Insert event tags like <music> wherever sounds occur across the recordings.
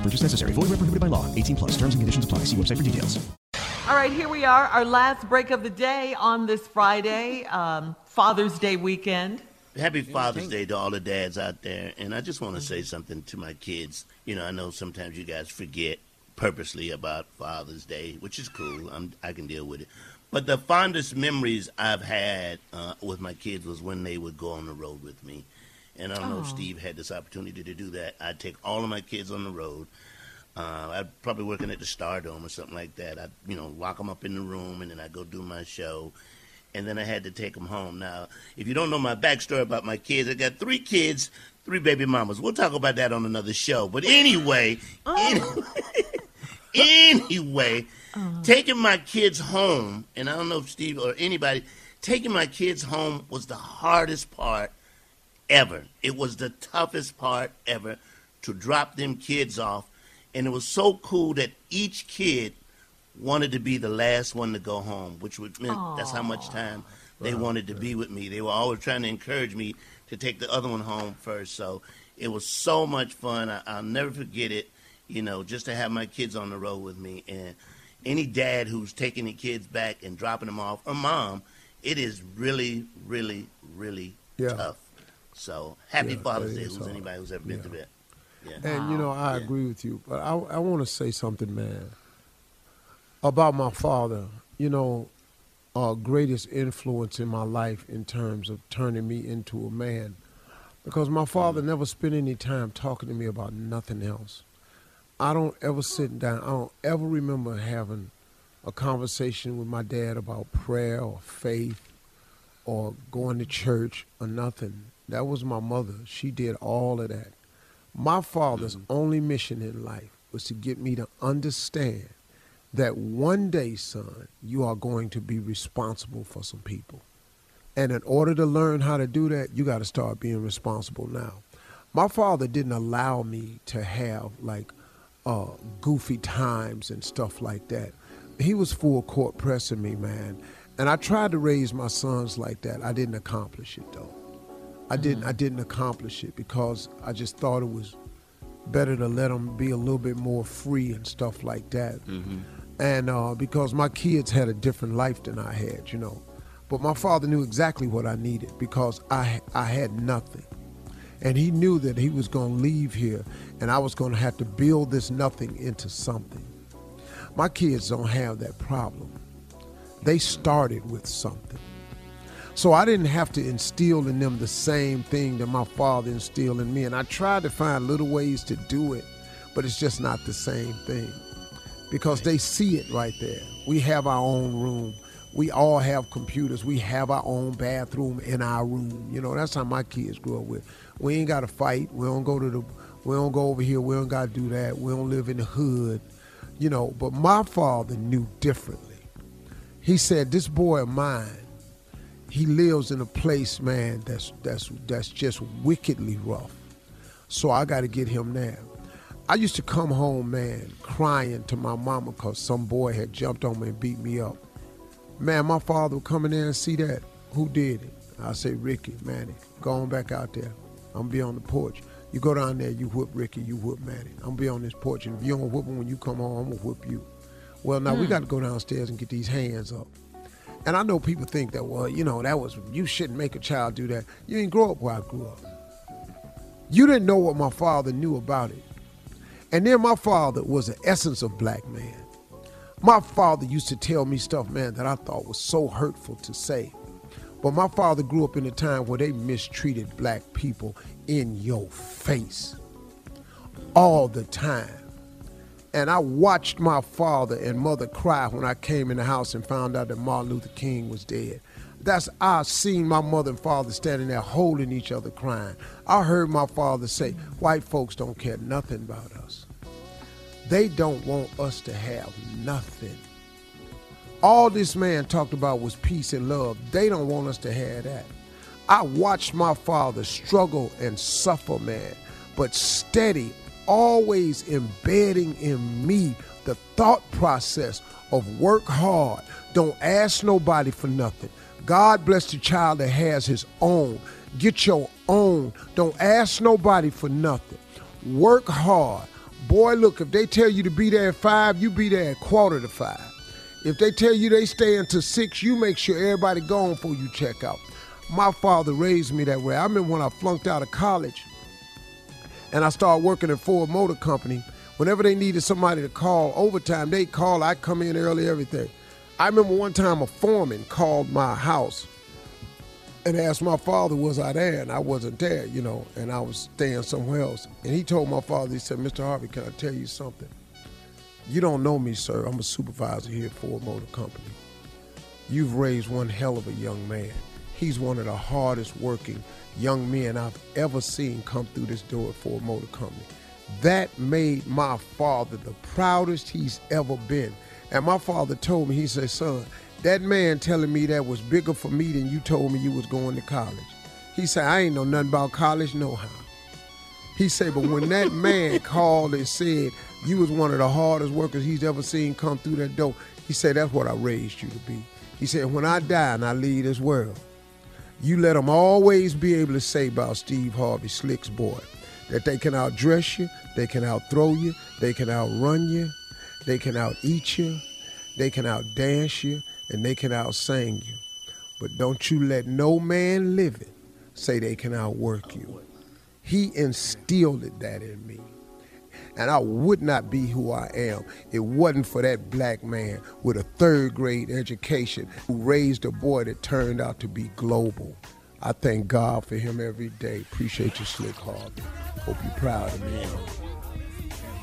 No purchase necessary. Void where prohibited by law. 18 plus. Terms and conditions apply. See website for details. All right, here we are, our last break of the day on this Friday, um, Father's Day weekend. Happy Father's Day to all the dads out there. And I just want to say something to my kids. You know, I know sometimes you guys forget purposely about Father's Day, which is cool. I'm, I can deal with it. But the fondest memories I've had uh, with my kids was when they would go on the road with me. And I don't know if Oh. Steve had this opportunity to do that. I'd take all of my kids on the road. Uh, I'd probably working at the Stardome or something like that. I'd, you know, lock them up in the room and then I'd go do my show. And then I had to take them home. Now, if you don't know my backstory about my kids, I got three kids, three baby mamas. We'll talk about that on another show. But anyway, any- <laughs> anyway, taking my kids home, and I don't know if Steve or anybody, taking my kids home was the hardest part ever. It was the toughest part ever to drop them kids off. And it was so cool that each kid wanted to be the last one to go home, which would mean that's how much time they wanted to be with me. They were always trying to encourage me to take the other one home first. So it was so much fun. I, I'll never forget it. You know, just to have my kids on the road with me, and any dad who's taking the kids back and dropping them off, or mom, it is really, really, really Yeah. tough. So happy Yeah, Father's Day, who's anybody who's ever been through that. Yeah. And you know, I agree with you, but I I want to say something, man, about my father. You know, uh, greatest influence in my life in terms of turning me into a man, because my father never spent any time talking to me about nothing else. I don't ever sit down. I don't ever remember having a conversation with my dad about prayer or faith or going to church or nothing. That was my mother. She did all of that. My father's only mission in life was to get me to understand that one day, son, you are going to be responsible for some people. And in order to learn how to do that, you got to start being responsible now. My father didn't allow me to have like uh, goofy times and stuff like that. He was full court pressing me, man. And I tried to raise my sons like that. I didn't accomplish it though. I didn't. I didn't accomplish it because I just thought it was better to let them be a little bit more free and stuff like that. and uh, because my kids had a different life than I had, you know. But my father knew exactly what I needed because I I had nothing. And he knew that he was going to leave here and I was going to have to build this nothing into something. My kids don't have that problem. They started with something. So I didn't have to instill in them the same thing that my father instilled in me. And I tried to find little ways to do it, but it's just not the same thing because they see it right there. We have our own room. We all have computers. We have our own bathroom in our room. You know, that's how my kids grew up with. We ain't got to fight. We don't go to the, we don't go over here. We don't got to do that. We don't live in the hood. You know, but my father knew differently. He said, this boy of mine, he lives in a place, man, that's that's that's just wickedly rough. So I got to get him there. I used to come home, man, crying to my mama because some boy had jumped on me and beat me up. Man, my father would come in there and see that. Who did it? I say, Ricky, Manny, go on back out there. I'm gonna be on the porch. You go down there, you whip Ricky, you whip Manny. I'm gonna be on this porch, and if you don't whip him when you come home, I'm gonna whip you. Well, now we hmm. got to go downstairs and get these hands up. And I know people think that, well, you know, that was, you shouldn't make a child do that. You didn't grow up where I grew up. You didn't know what my father knew about it. And then my father was the essence of black man. My father used to tell me stuff, man, that I thought was so hurtful to say. But my father grew up in a time where they mistreated black people in your face all the time. And I watched my father and mother cry when I came in the house and found out that Martin Luther King was dead. That's I seen my mother and father standing there holding each other crying. I heard my father say, white folks don't care nothing about us. They don't want us to have nothing. All this man talked about was peace and love. They don't want us to have that. I watched my father struggle and suffer, man, but steady, always embedding in me the thought process of work hard, don't ask nobody for nothing. God bless the child that has his own. Get your own. Don't ask nobody for nothing. Work hard. Boy, look, if they tell you to be there at five, you be there at quarter to five. If they tell you they stay until six, you make sure everybody gone before you check out. My father raised me that way. I remember when I flunked out of college and I started working at Ford Motor Company. Whenever they needed somebody to call overtime, they call. I come in early, everything. I remember one time a foreman called my house and asked my father, was I there? And I wasn't there, you know, and I was staying somewhere else. And he told my father, he said, Mr. Harvey, can I tell you something? You don't know me, sir. I'm a supervisor here at Ford Motor Company. You've raised one hell of a young man. He's one of the hardest working young men I've ever seen come through this door at Ford Motor Company. That made my father the proudest he's ever been. And my father told me, he said, son, that man telling me that was bigger for me than you told me you was going to college. He said, I ain't know nothing about college, no how. He said, but when that man <laughs> called and said you was one of the hardest workers he's ever seen come through that door, he said, that's what I raised you to be. He said, when I die and I leave this world, you let them always be able to say about Steve Harvey, Slick's boy, that they can outdress you, they can outthrow you, they can outrun you, they can out-eat you, they can outdance you, and they can outsing you. But don't you let no man living say they can outwork you. He instilled that in me. And I would not be who I am. It wasn't for that black man with a third grade education who raised a boy that turned out to be global. I thank God for him every day. Appreciate you, Slick Harvey. Hope you're proud of me.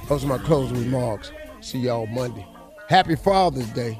Those are my closing remarks. See y'all Monday. Happy Father's Day.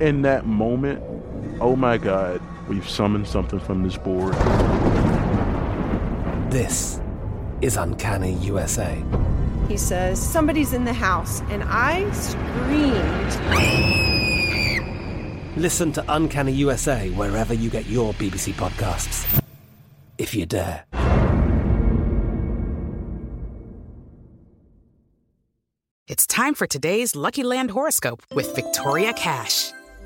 in that moment, oh my God, we've summoned something from this board. This is Uncanny USA. He says, Somebody's in the house, and I screamed. Listen to Uncanny USA wherever you get your BBC podcasts, if you dare. It's time for today's Lucky Land horoscope with Victoria Cash.